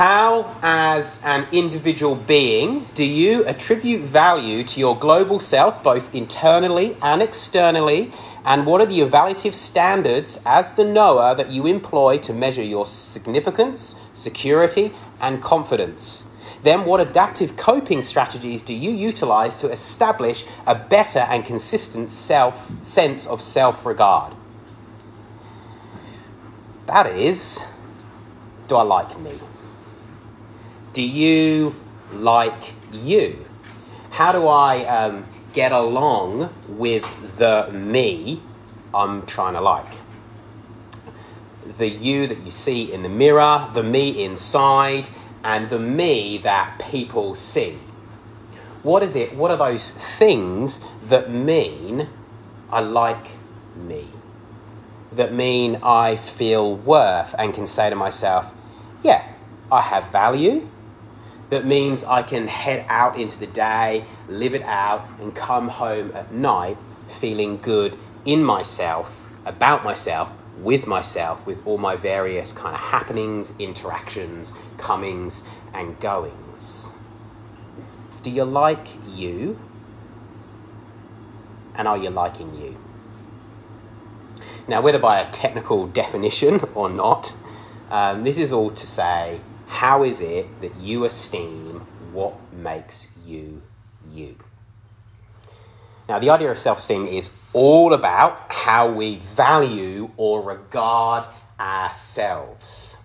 How, as an individual being, do you attribute value to your global self, both internally and externally? And what are the evaluative standards as the knower that you employ to measure your significance, security, and confidence? Then, what adaptive coping strategies do you utilize to establish a better and consistent self sense of self regard? That is, do I like me? Do you like you? How do I um, get along with the me I'm trying to like? The you that you see in the mirror, the me inside, and the me that people see. What is it? What are those things that mean I like me? That mean I feel worth and can say to myself, yeah, I have value. That means I can head out into the day, live it out, and come home at night feeling good in myself, about myself, with myself, with all my various kind of happenings, interactions, comings, and goings. Do you like you? And are you liking you? Now, whether by a technical definition or not, um, this is all to say how is it that you esteem what makes you you? Now, the idea of self esteem is all about how we value or regard ourselves.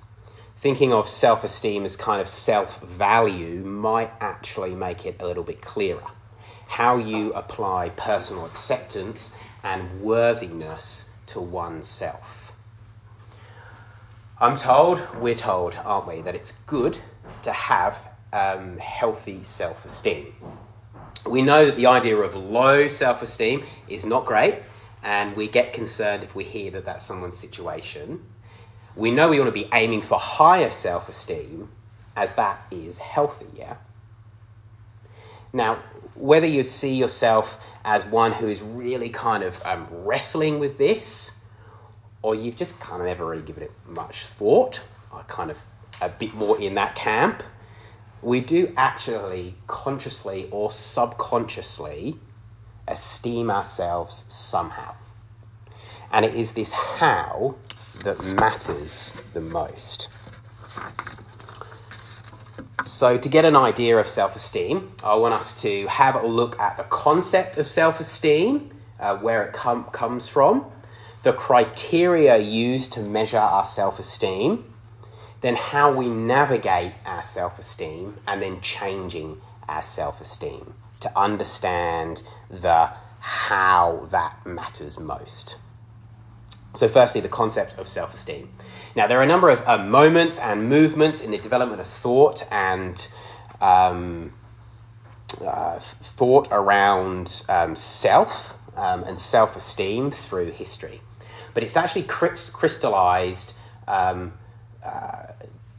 Thinking of self esteem as kind of self value might actually make it a little bit clearer. How you apply personal acceptance and worthiness to oneself. I'm told, we're told, aren't we, that it's good to have um, healthy self esteem we know that the idea of low self esteem is not great, and we get concerned if we hear that that's someone's situation. We know we want to be aiming for higher self esteem, as that is healthy, yeah? Now, whether you'd see yourself as one who is really kind of um, wrestling with this, or you've just kind of never really given it much thought, I kind of a bit more in that camp we do actually consciously or subconsciously esteem ourselves somehow. And it is this how that matters the most. So, to get an idea of self esteem, I want us to have a look at the concept of self esteem, uh, where it com- comes from, the criteria used to measure our self esteem, then how we navigate our self esteem and then changing our self esteem to understand the how that matters most. So, firstly, the concept of self esteem. Now, there are a number of uh, moments and movements in the development of thought and um, uh, thought around um, self um, and self esteem through history. But it's actually crystallized um, uh,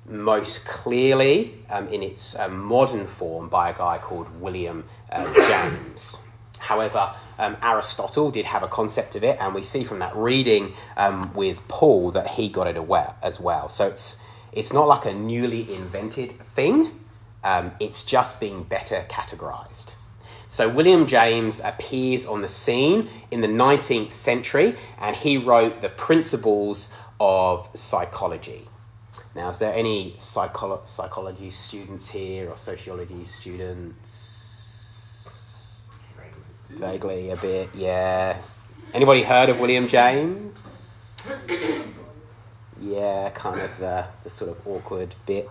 most clearly um, in its um, modern form by a guy called William uh, James. However, um, Aristotle did have a concept of it, and we see from that reading um, with Paul that he got it aware as well. So it's, it's not like a newly invented thing, um, it's just being better categorized. So, William James appears on the scene in the 19th century, and he wrote the principles of psychology. Now, is there any psycholo- psychology students here or sociology students? Vaguely, a bit, yeah. Anybody heard of William James? Yeah, kind of the, the sort of awkward bit.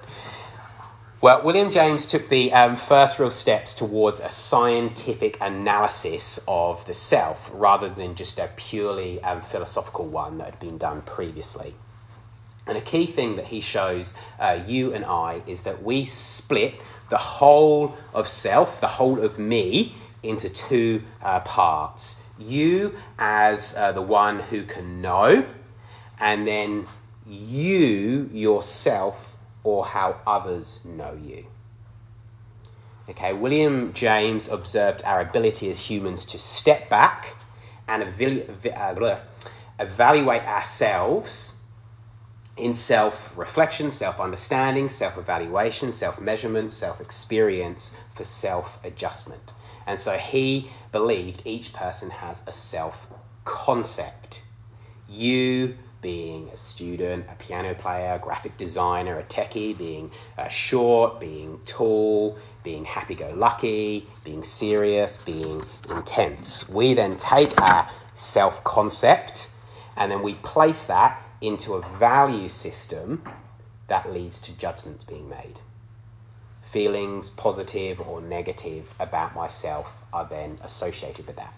Well, William James took the um, first real steps towards a scientific analysis of the self rather than just a purely um, philosophical one that had been done previously. And a key thing that he shows uh, you and I is that we split the whole of self, the whole of me, into two uh, parts. You as uh, the one who can know, and then you yourself or how others know you. Okay, William James observed our ability as humans to step back and uh, evaluate ourselves in self reflection, self understanding, self evaluation, self measurement, self experience for self adjustment. And so he believed each person has a self concept. You being a student, a piano player, graphic designer, a techie, being uh, short, being tall, being happy go lucky, being serious, being intense. We then take our self concept and then we place that into a value system that leads to judgments being made. Feelings, positive or negative, about myself are then associated with that.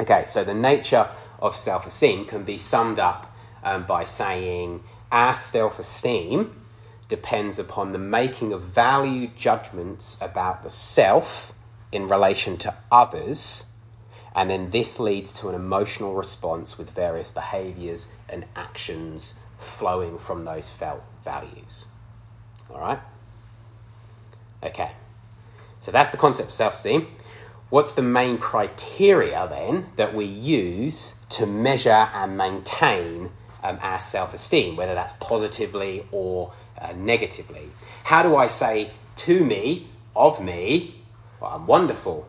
Okay, so the nature of self esteem can be summed up um, by saying our self esteem depends upon the making of value judgments about the self in relation to others, and then this leads to an emotional response with various behaviors and actions flowing from those felt values. All right? Okay, so that's the concept of self esteem. What's the main criteria then that we use to measure and maintain um, our self esteem, whether that's positively or uh, negatively? How do I say to me, of me, well, I'm wonderful,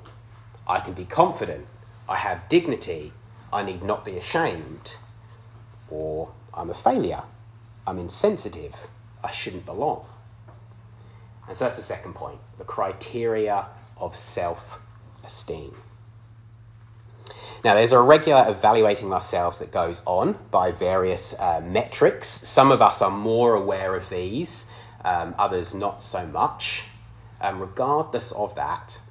I can be confident, I have dignity, I need not be ashamed, or I'm a failure, I'm insensitive, I shouldn't belong? And so that's the second point the criteria of self esteem. Now, there's a regular evaluating ourselves that goes on by various uh, metrics. Some of us are more aware of these, um, others not so much. Um, regardless of that,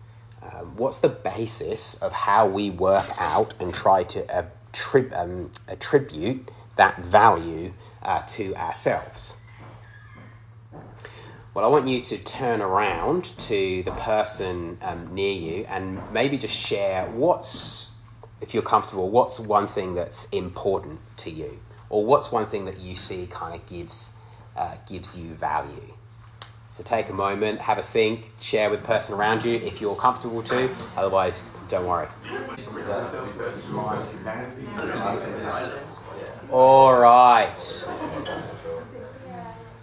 um, what's the basis of how we work out and try to attrib- um, attribute that value uh, to ourselves? Well, I want you to turn around to the person um, near you and maybe just share what's, if you're comfortable, what's one thing that's important to you, or what's one thing that you see kind of gives uh, gives you value. So take a moment, have a think, share with the person around you if you're comfortable to. Otherwise, don't worry. All right.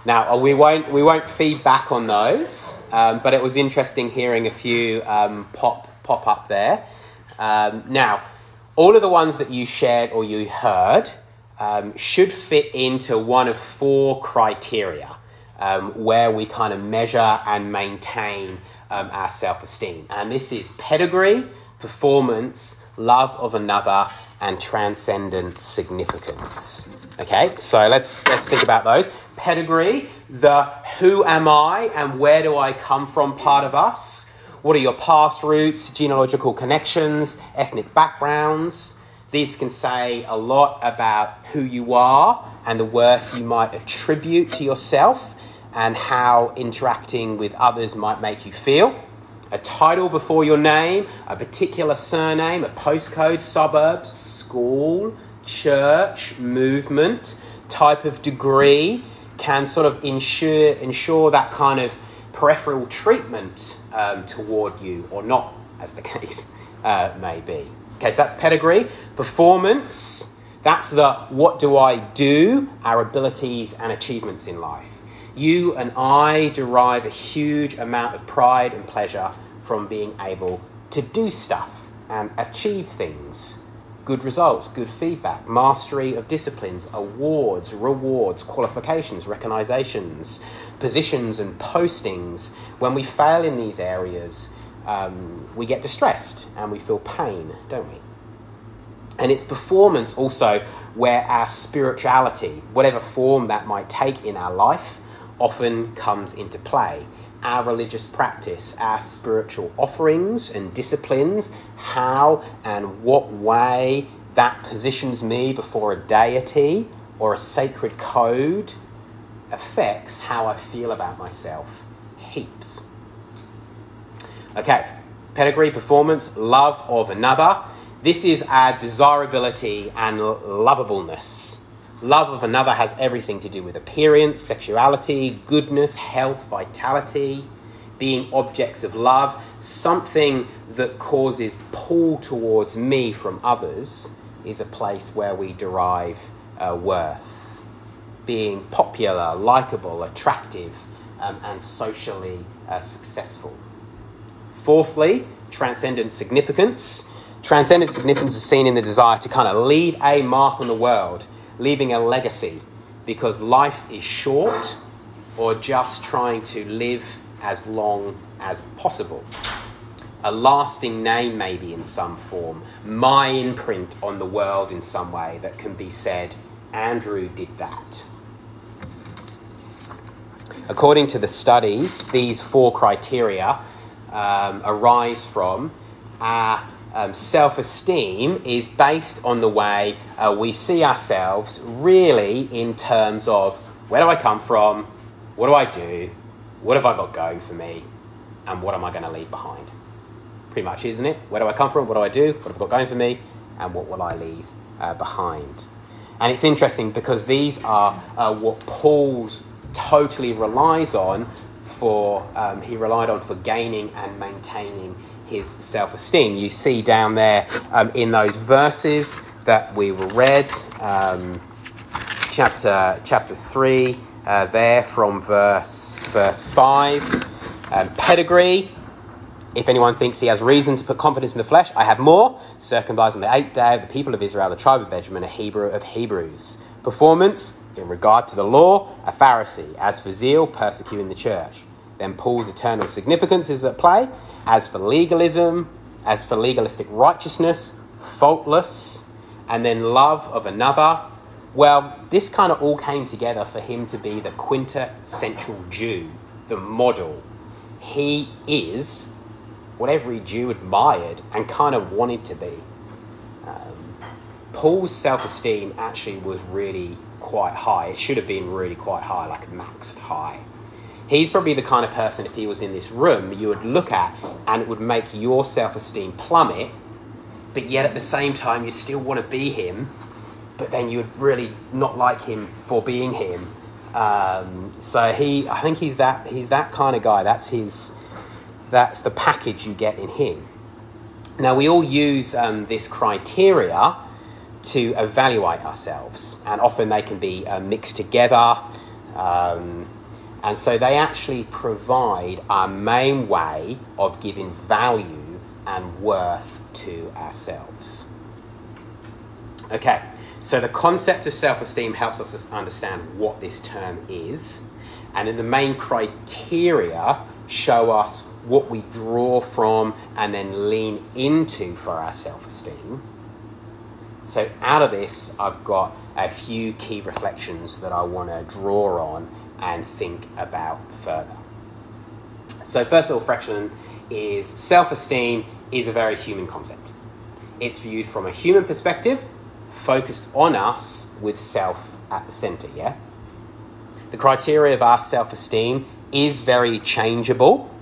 Now uh, we won't we won't feed back on those, um, but it was interesting hearing a few um, pop pop up there. Um, now, all of the ones that you shared or you heard um, should fit into one of four criteria um, where we kind of measure and maintain um, our self esteem, and this is pedigree, performance, love of another, and transcendent significance. Okay, so let's let's think about those. Pedigree, the who am I and where do I come from part of us. What are your past roots, genealogical connections, ethnic backgrounds? These can say a lot about who you are and the worth you might attribute to yourself and how interacting with others might make you feel. A title before your name, a particular surname, a postcode, suburb, school, church, movement, type of degree can sort of ensure, ensure that kind of peripheral treatment um, toward you, or not, as the case uh, may be. Okay, so that's pedigree. Performance, that's the what do I do, our abilities and achievements in life. You and I derive a huge amount of pride and pleasure from being able to do stuff and achieve things good results, good feedback, mastery of disciplines, awards, rewards, qualifications, recognizations, positions, and postings. When we fail in these areas, um, we get distressed and we feel pain, don't we? And it's performance also where our spirituality, whatever form that might take in our life, often comes into play our religious practice, our spiritual offerings and disciplines, how and what way that positions me before a deity or a sacred code affects how I feel about myself heaps. Okay, pedigree, performance, love of another. This is our desirability and lovableness. Love of another has everything to do with appearance, sexuality, goodness, health, vitality, being objects of love, something that causes pull towards me from others is a place where we derive uh, worth. being popular, likable, attractive, um, and socially uh, successful. Fourthly, transcendent significance. Transcendent significance is seen in the desire to kind of leave a mark on the world, leaving a legacy, because life is short, or just trying to live as long as possible. A lasting name, maybe in some form, my imprint on the world in some way that can be said, Andrew did that. According to the studies, these four criteria um, arise from our um, self esteem is based on the way uh, we see ourselves really in terms of where do I come from, what do I do, what have I got going for me, and what am I going to leave behind? Pretty much, isn't it? Where do I come from, what do I do, what have I got going for me, and what will I leave uh, behind? And it's interesting because these are uh, what Paul's totally relies on for um, he relied on for gaining and maintaining his self-esteem. You see down there um, in those verses that we were read, um, chapter chapter three, uh, there from verse verse five, um, pedigree. If anyone thinks he has reason to put confidence in the flesh, I have more. Circumcised on the eighth day of the people of Israel, the tribe of Benjamin, a Hebrew of Hebrews. Performance, in regard to the law, a Pharisee. As for zeal, persecuting the church. Then Paul's eternal significance is at play. As for legalism, as for legalistic righteousness, faultless, and then love of another. Well, this kind of all came together for him to be the quintessential Jew, the model. He is what every Jew admired and kind of wanted to be. Um, Paul's self esteem actually was really quite high. It should have been really quite high, like maxed high. He's probably the kind of person, if he was in this room, you would look at and it would make your self esteem plummet, but yet at the same time, you still want to be him, but then you'd really not like him for being him. Um, so he, I think he's that, he's that kind of guy. That's his, that's the package you get in him. Now, we all use um, this criteria to evaluate ourselves, and often they can be uh, mixed together. Um, and so they actually provide our main way of giving value and worth to ourselves. Okay, so the concept of self esteem helps us understand what this term is, and then the main criteria show us what we draw from and then lean into for our self esteem. So, out of this, I've got a few key reflections that I want to draw on and think about further. So, first of all, fraction is self esteem is a very human concept. It's viewed from a human perspective, focused on us with self at the center, yeah? The criteria of our self esteem is very changeable,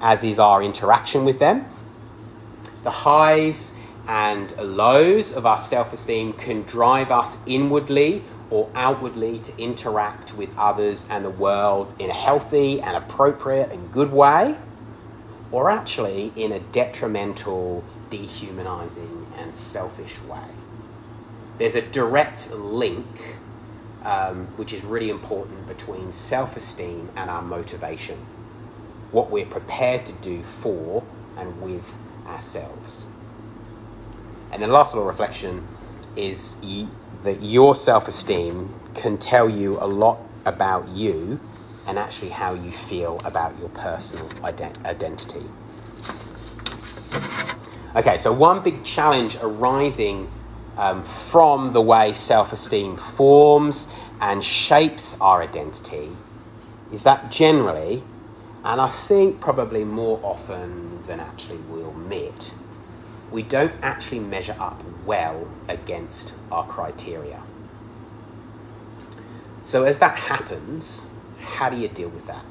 as is our interaction with them. The highs and lows of our self esteem can drive us inwardly or outwardly to interact with others and the world in a healthy and appropriate and good way, or actually in a detrimental, dehumanizing, and selfish way. There's a direct link, um, which is really important, between self esteem and our motivation. What we're prepared to do for and with ourselves. And the last little reflection is that your self esteem can tell you a lot about you and actually how you feel about your personal ident- identity. Okay, so one big challenge arising um, from the way self esteem forms and shapes our identity is that generally, and I think probably more often than actually we'll admit, we don't actually measure up well against our criteria. So, as that happens, how do you deal with that?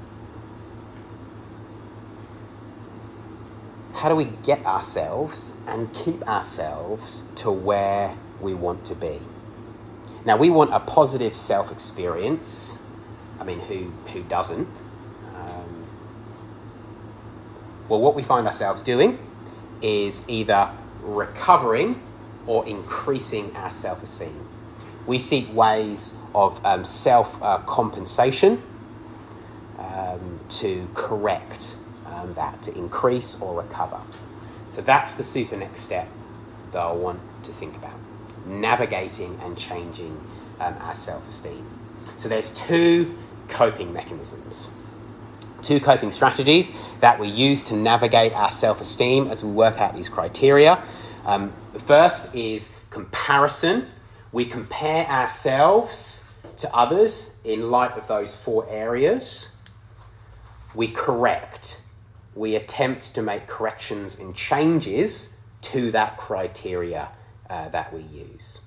How do we get ourselves and keep ourselves to where we want to be? Now, we want a positive self experience. I mean, who, who doesn't? Um, well, what we find ourselves doing is either recovering or increasing our self esteem. We seek ways of um, self uh, compensation um, to correct um, that, to increase or recover. So that's the super next step that I want to think about navigating and changing um, our self esteem. So there's two coping mechanisms. Two coping strategies that we use to navigate our self esteem as we work out these criteria. Um, the first is comparison. We compare ourselves to others in light of those four areas. We correct. We attempt to make corrections and changes to that criteria uh, that we use.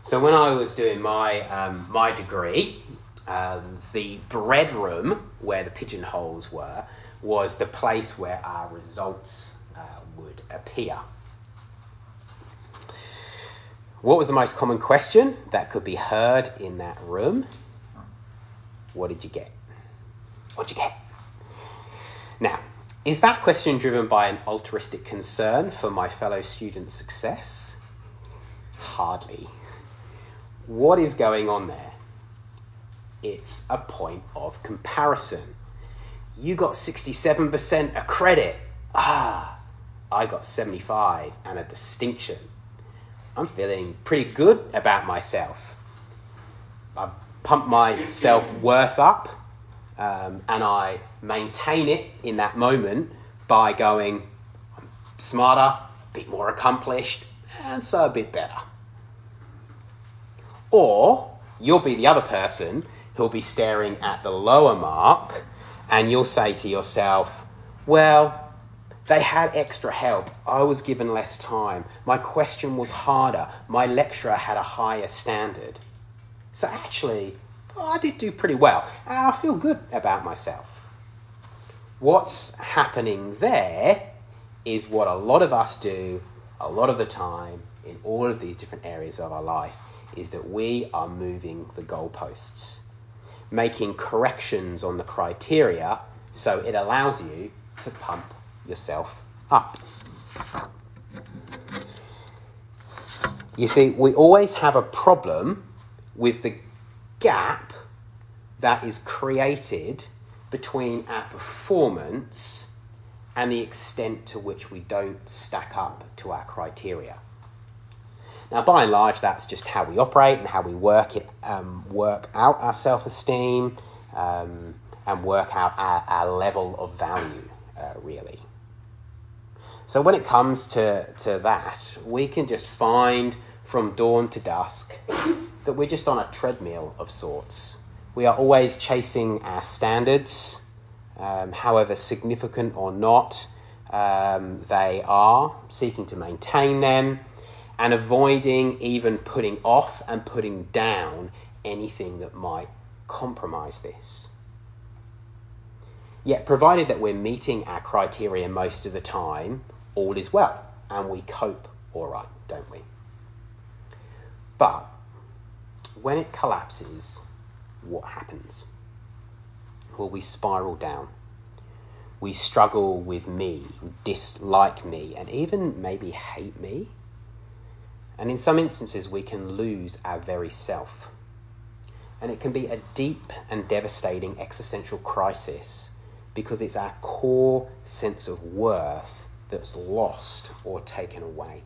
So when I was doing my um, my degree, um, the bread room where the pigeonholes were was the place where our results uh, would appear. What was the most common question that could be heard in that room? What did you get? What'd you get? Now, is that question driven by an altruistic concern for my fellow students' success? Hardly. What is going on there? It's a point of comparison. You got 67% a credit. Ah, I got 75 and a distinction. I'm feeling pretty good about myself. I pump my self worth up um, and I maintain it in that moment by going, I'm smarter, a bit more accomplished, and so a bit better. Or you'll be the other person who'll be staring at the lower mark and you'll say to yourself, well, they had extra help. I was given less time. My question was harder. My lecturer had a higher standard. So actually, I did do pretty well. I feel good about myself. What's happening there is what a lot of us do a lot of the time in all of these different areas of our life is that we are moving the goalposts, making corrections on the criteria so it allows you to pump yourself up. You see, we always have a problem with the gap that is created between our performance and the extent to which we don't stack up to our criteria. Now, by and large, that's just how we operate and how we work it, um, work out our self-esteem, um, and work out our, our level of value, uh, really. So when it comes to, to that, we can just find from dawn to dusk that we're just on a treadmill of sorts. We are always chasing our standards, um, however significant or not um, they are, seeking to maintain them, and avoiding even putting off and putting down anything that might compromise this. Yet, provided that we're meeting our criteria most of the time, all is well, and we cope all right, don't we? But when it collapses, what happens? Well, we spiral down. We struggle with me, dislike me, and even maybe hate me. And in some instances, we can lose our very self. And it can be a deep and devastating existential crisis because it's our core sense of worth that's lost or taken away.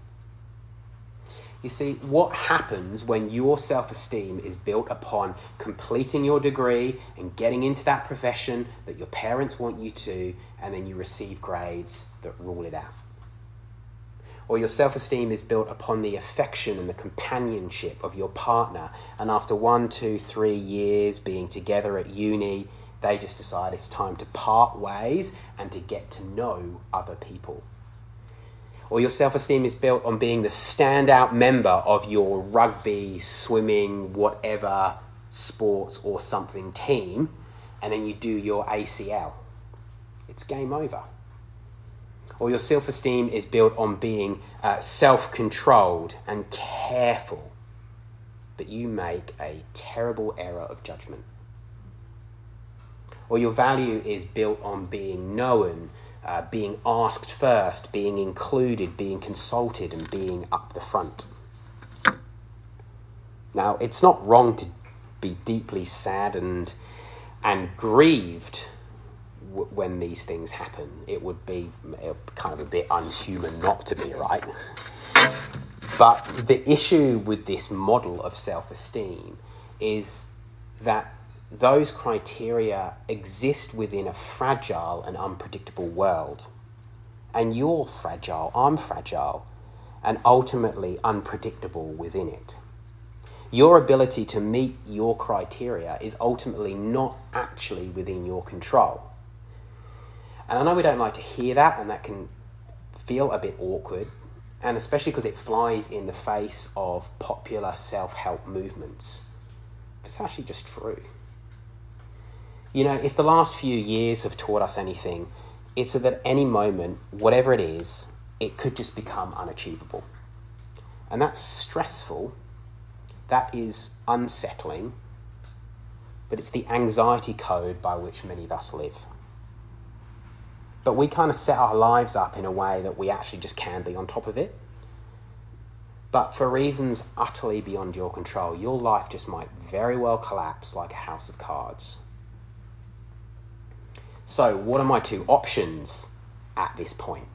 You see, what happens when your self esteem is built upon completing your degree and getting into that profession that your parents want you to, and then you receive grades that rule it out? Or your self esteem is built upon the affection and the companionship of your partner, and after one, two, three years being together at uni, they just decide it's time to part ways and to get to know other people or your self esteem is built on being the standout member of your rugby, swimming, whatever sports or something team, and then you do your ACL. It's game over. Or your self esteem is built on being uh, self controlled and careful, but you make a terrible error of judgment. Or your value is built on being known uh, being asked first, being included, being consulted, and being up the front. Now, it's not wrong to be deeply saddened and grieved when these things happen. It would be kind of a bit unhuman not to be, right? But the issue with this model of self esteem is that those criteria exist within a fragile and unpredictable world. And you're fragile, I'm fragile, and ultimately unpredictable within it. Your ability to meet your criteria is ultimately not actually within your control. And I know we don't like to hear that, and that can feel a bit awkward, and especially because it flies in the face of popular self help movements. It's actually just true. You know, if the last few years have taught us anything, it's that at any moment, whatever it is, it could just become unachievable. And that's stressful, that is unsettling, but it's the anxiety code by which many of us live. But we kind of set our lives up in a way that we actually just can be on top of it. But for reasons utterly beyond your control, your life just might very well collapse like a house of cards. So, what are my two options at this point?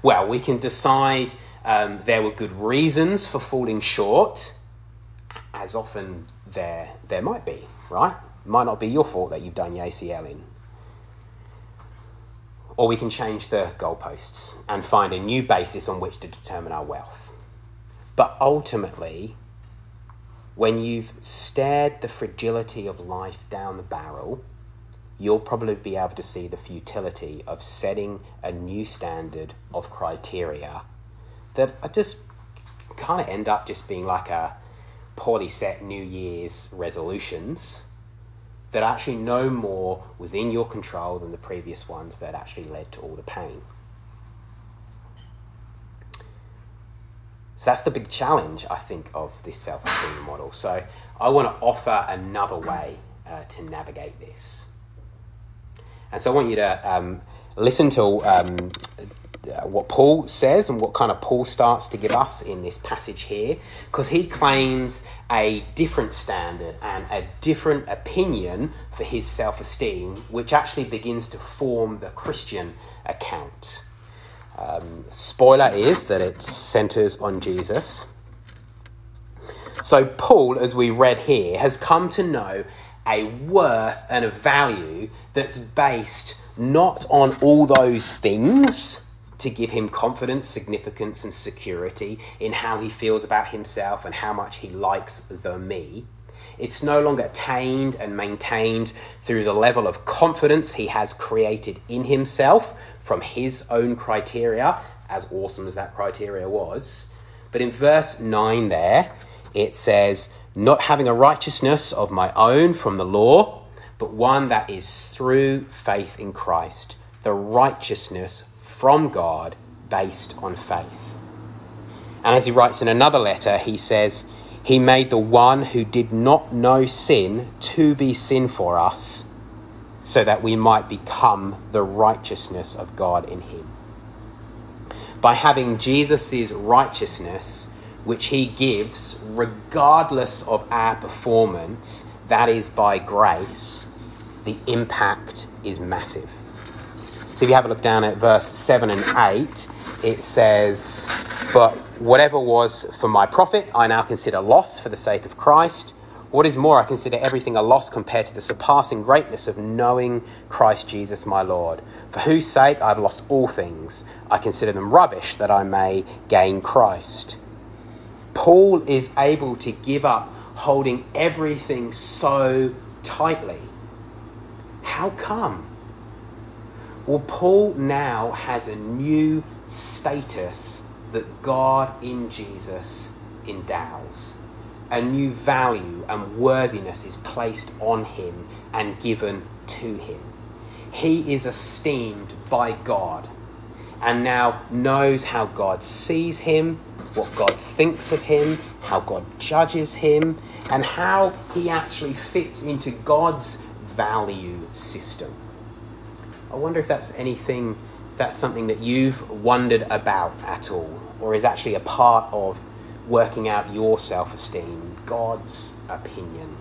Well, we can decide um, there were good reasons for falling short, as often there, there might be, right? It might not be your fault that you've done your ACL in. Or we can change the goalposts and find a new basis on which to determine our wealth. But ultimately, when you've stared the fragility of life down the barrel, you'll probably be able to see the futility of setting a new standard of criteria that just kind of end up just being like a poorly set New Year's resolutions that are actually no more within your control than the previous ones that actually led to all the pain. So that's the big challenge, I think, of this self esteem model. So I want to offer another way uh, to navigate this. And so I want you to um, listen to um, what Paul says and what kind of Paul starts to give us in this passage here, because he claims a different standard and a different opinion for his self esteem, which actually begins to form the Christian account. Um, spoiler is that it centers on Jesus. So, Paul, as we read here, has come to know a worth and a value that's based not on all those things to give him confidence, significance, and security in how he feels about himself and how much he likes the me. It's no longer attained and maintained through the level of confidence he has created in himself from his own criteria, as awesome as that criteria was. But in verse 9 there, it says, Not having a righteousness of my own from the law, but one that is through faith in Christ, the righteousness from God based on faith. And as he writes in another letter, he says, He made the one who did not know sin to be sin for us, so that we might become the righteousness of God in him. By having Jesus' righteousness, which he gives regardless of our performance, that is by grace, the impact is massive. So if you have a look down at verse 7 and 8, it says, But whatever was for my profit, I now consider loss for the sake of Christ. What is more, I consider everything a loss compared to the surpassing greatness of knowing Christ Jesus my Lord, for whose sake I have lost all things. I consider them rubbish that I may gain Christ. Paul is able to give up holding everything so tightly. How come? Well, Paul now has a new status that God in Jesus endows. A new value and worthiness is placed on him and given to him. He is esteemed by God and now knows how God sees him, what God thinks of him, how God judges him, and how he actually fits into God's value system. I wonder if that's anything, if that's something that you've wondered about at all, or is actually a part of working out your self esteem, God's opinion.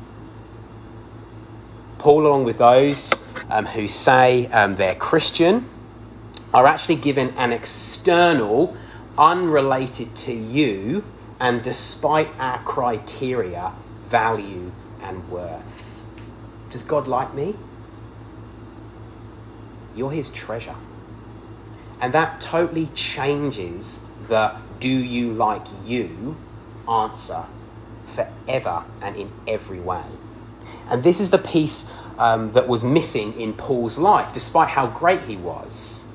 Paul, along with those um, who say um, they're Christian, are actually given an external, unrelated to you, and despite our criteria, value and worth. Does God like me? You're his treasure. And that totally changes the do you like you answer forever and in every way. And this is the piece um, that was missing in Paul's life, despite how great he was.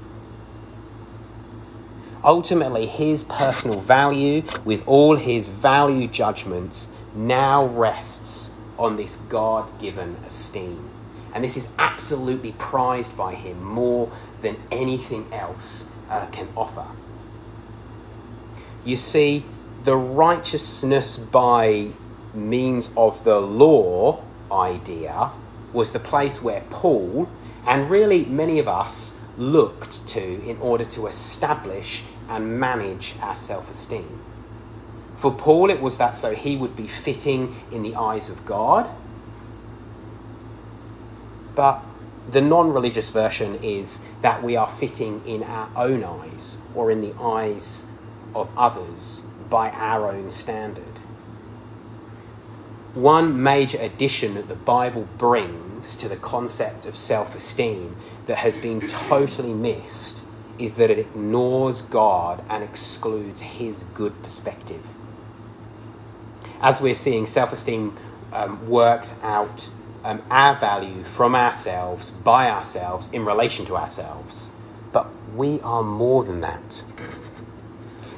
Ultimately, his personal value, with all his value judgments, now rests on this God given esteem. And this is absolutely prized by him more than anything else uh, can offer. You see, the righteousness by means of the law idea was the place where Paul, and really many of us, looked to in order to establish and manage our self esteem. For Paul, it was that so he would be fitting in the eyes of God. But the non religious version is that we are fitting in our own eyes or in the eyes of others by our own standard. One major addition that the Bible brings to the concept of self esteem that has been totally missed is that it ignores God and excludes His good perspective. As we're seeing, self esteem um, works out um, our value from ourselves, by ourselves, in relation to ourselves. But we are more than that.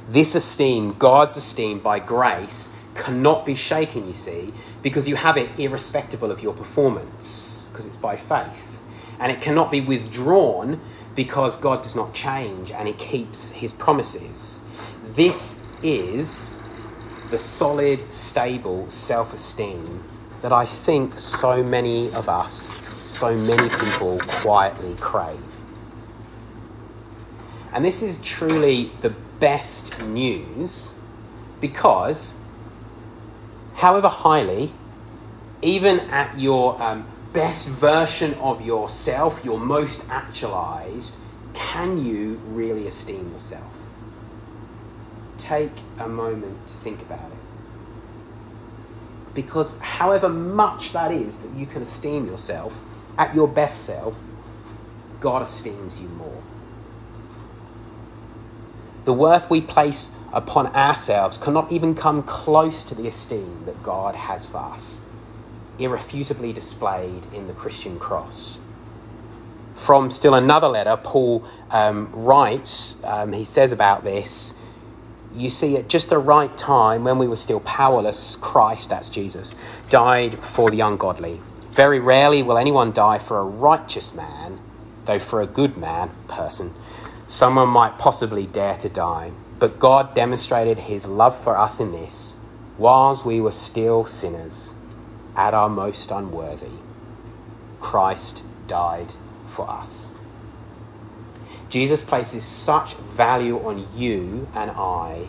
This esteem, God's esteem by grace, cannot be shaken, you see, because you have it irrespective of your performance, because it's by faith. And it cannot be withdrawn because God does not change and He keeps His promises. This is the solid, stable self esteem that I think so many of us, so many people quietly crave. And this is truly the best news because, however highly, even at your um, best version of yourself, your most actualized, can you really esteem yourself? Take a moment to think about it. Because, however much that is that you can esteem yourself, at your best self, God esteems you more. The worth we place upon ourselves cannot even come close to the esteem that God has for us, irrefutably displayed in the Christian cross. From still another letter, Paul um, writes, um, he says about this, you see, at just the right time, when we were still powerless, Christ, that's Jesus, died for the ungodly. Very rarely will anyone die for a righteous man, though for a good man, person, someone might possibly dare to die. But God demonstrated his love for us in this whilst we were still sinners, at our most unworthy, Christ died for us. Jesus places such value on you and I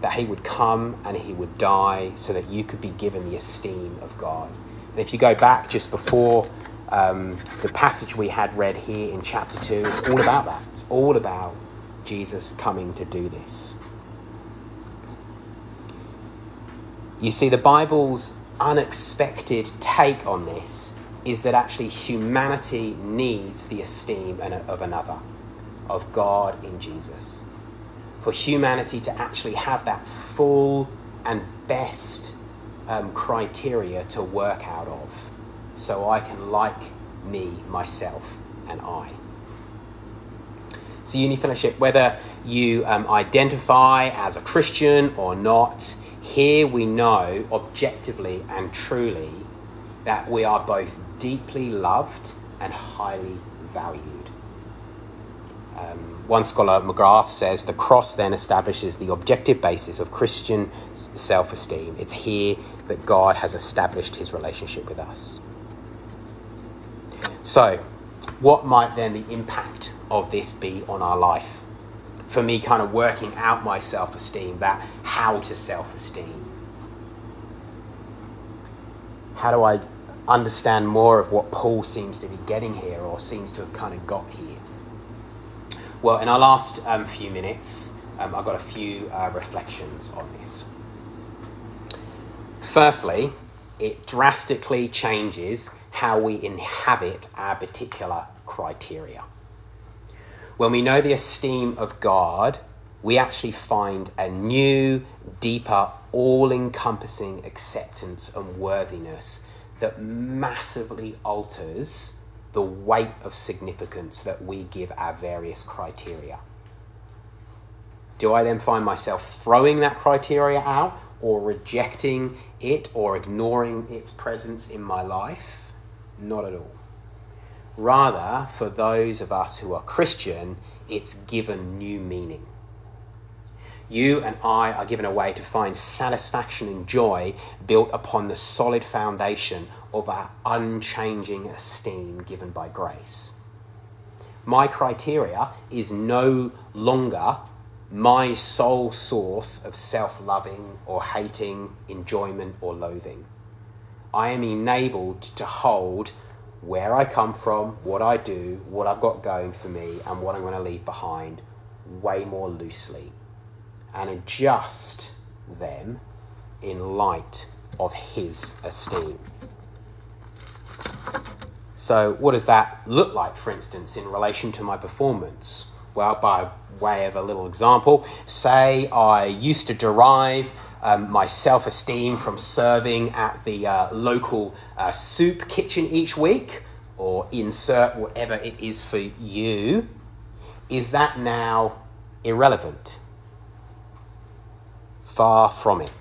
that he would come and he would die so that you could be given the esteem of God. And if you go back just before um, the passage we had read here in chapter 2, it's all about that. It's all about Jesus coming to do this. You see, the Bible's unexpected take on this is that actually humanity needs the esteem of another, of God in Jesus. For humanity to actually have that full and best um, criteria to work out of, so I can like me, myself, and I. So, Uni Fellowship, whether you um, identify as a Christian or not, here we know objectively and truly that we are both deeply loved and highly valued. Um, one scholar, McGrath, says the cross then establishes the objective basis of Christian self esteem. It's here that God has established his relationship with us. So, what might then the impact of this be on our life? for me kind of working out my self esteem, that how to self esteem. How do I understand more of what Paul seems to be getting here or seems to have kind of got here? Well, in our last um, few minutes, um, I've got a few uh, reflections on this. Firstly, it drastically changes how we inhabit our particular criteria. When we know the esteem of God, we actually find a new, deeper, all encompassing acceptance and worthiness that massively alters the weight of significance that we give our various criteria. Do I then find myself throwing that criteria out or rejecting it or ignoring its presence in my life? Not at all. Rather, for those of us who are Christian, it's given new meaning. You and I are given a way to find satisfaction and joy built upon the solid foundation of our unchanging esteem given by grace. My criteria is no longer my sole source of self loving or hating, enjoyment or loathing. I am enabled to hold where I come from, what I do, what I've got going for me, and what I'm going to leave behind way more loosely and adjust them in light of His esteem. So, what does that look like, for instance, in relation to my performance? Well, by way of a little example, say I used to derive um, my self esteem from serving at the uh, local uh, soup kitchen each week, or insert whatever it is for you. Is that now irrelevant? Far from it.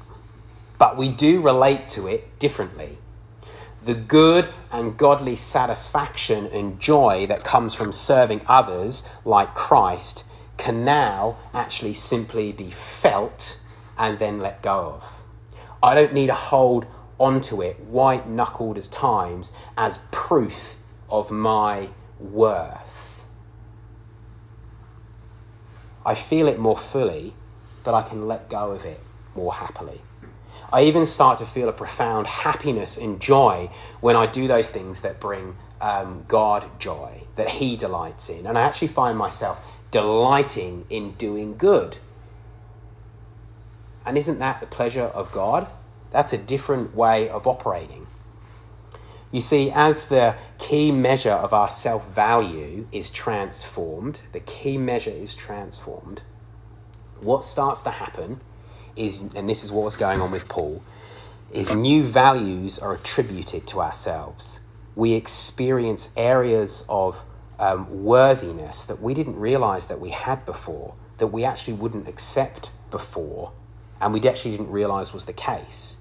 But we do relate to it differently. The good and godly satisfaction and joy that comes from serving others like Christ can now actually simply be felt and then let go of. I don't need to hold onto it white knuckled as times as proof of my worth. I feel it more fully, but I can let go of it more happily. I even start to feel a profound happiness and joy when I do those things that bring um, God joy, that He delights in. And I actually find myself delighting in doing good. And isn't that the pleasure of God? That's a different way of operating. You see, as the key measure of our self value is transformed, the key measure is transformed, what starts to happen is, and this is what was going on with Paul, is new values are attributed to ourselves. We experience areas of um, worthiness that we didn't realize that we had before, that we actually wouldn't accept before, and we actually didn't realize was the case.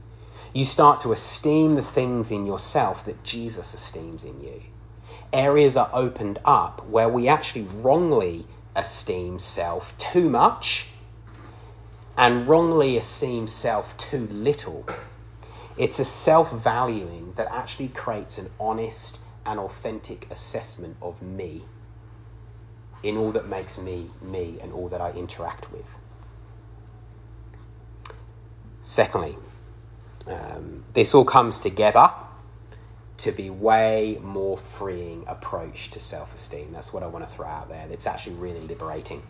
You start to esteem the things in yourself that Jesus esteems in you. Areas are opened up where we actually wrongly esteem self too much and wrongly esteem self too little. It's a self valuing that actually creates an honest and authentic assessment of me in all that makes me me and all that I interact with. Secondly, um, this all comes together to be way more freeing approach to self-esteem. That's what I want to throw out there. It's actually really liberating.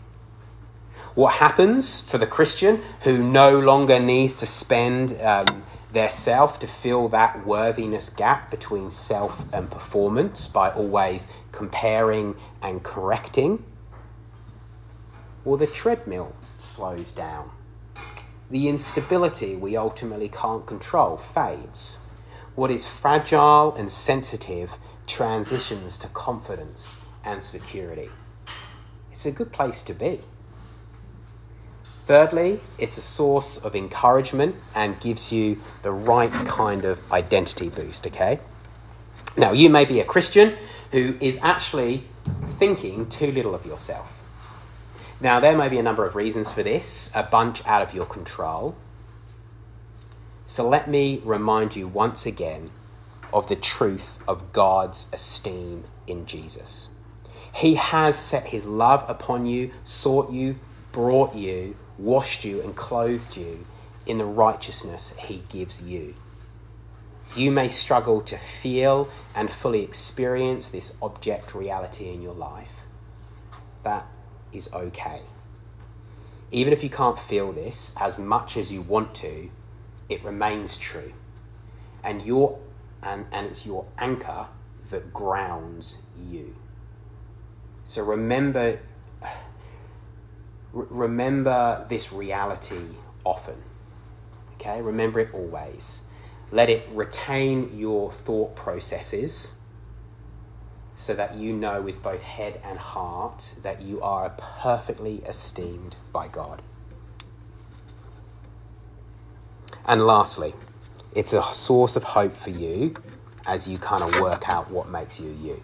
What happens for the Christian who no longer needs to spend um, their self to fill that worthiness gap between self and performance by always comparing and correcting? Well, the treadmill slows down. The instability we ultimately can't control fades. What is fragile and sensitive transitions to confidence and security. It's a good place to be. Thirdly, it's a source of encouragement and gives you the right kind of identity boost, okay? Now, you may be a Christian who is actually thinking too little of yourself. Now, there may be a number of reasons for this, a bunch out of your control. So, let me remind you once again of the truth of God's esteem in Jesus. He has set his love upon you, sought you, brought you, washed you, and clothed you in the righteousness he gives you. You may struggle to feel and fully experience this object reality in your life. That is okay. Even if you can't feel this as much as you want to, it remains true. And, your, and, and it's your anchor that grounds you. So remember, remember this reality often. Okay, remember it always. Let it retain your thought processes so that you know with both head and heart that you are perfectly esteemed by God. And lastly, it's a source of hope for you as you kind of work out what makes you you.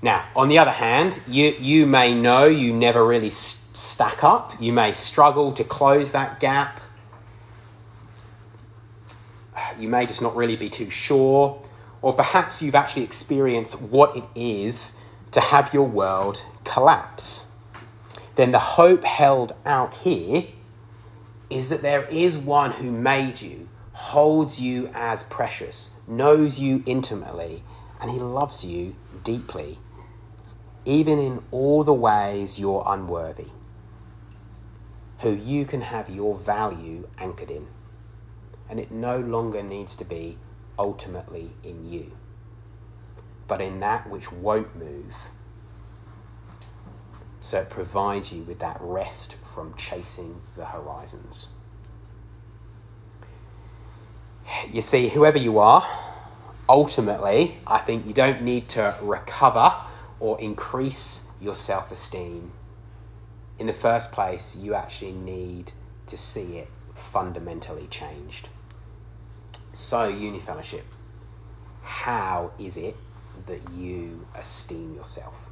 Now, on the other hand, you, you may know you never really st- stack up. You may struggle to close that gap. You may just not really be too sure. Or perhaps you've actually experienced what it is to have your world collapse. Then the hope held out here is that there is one who made you, holds you as precious, knows you intimately, and he loves you deeply, even in all the ways you're unworthy, who you can have your value anchored in. And it no longer needs to be ultimately in you, but in that which won't move. So it provides you with that rest from chasing the horizons. You see, whoever you are, ultimately, I think you don't need to recover or increase your self esteem. In the first place, you actually need to see it fundamentally changed. So, Uni Fellowship, how is it that you esteem yourself?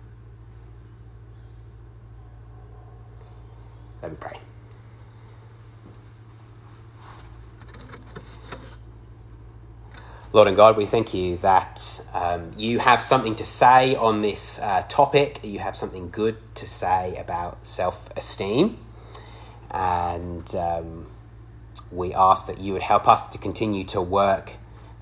Let me pray. Lord and God, we thank you that um, you have something to say on this uh, topic. You have something good to say about self esteem. And um, we ask that you would help us to continue to work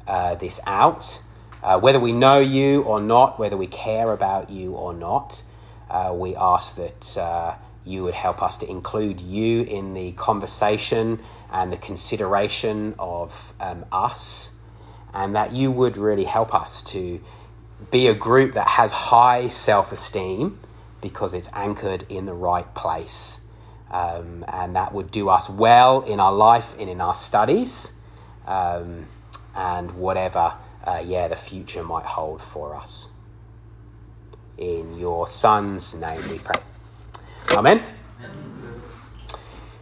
uh, this out. Uh, whether we know you or not, whether we care about you or not, uh, we ask that uh, you would help us to include you in the conversation and the consideration of um, us and that you would really help us to be a group that has high self esteem because it's anchored in the right place. Um, and that would do us well in our life and in our studies um, and whatever, uh, yeah, the future might hold for us. In your Son's name we pray. Amen.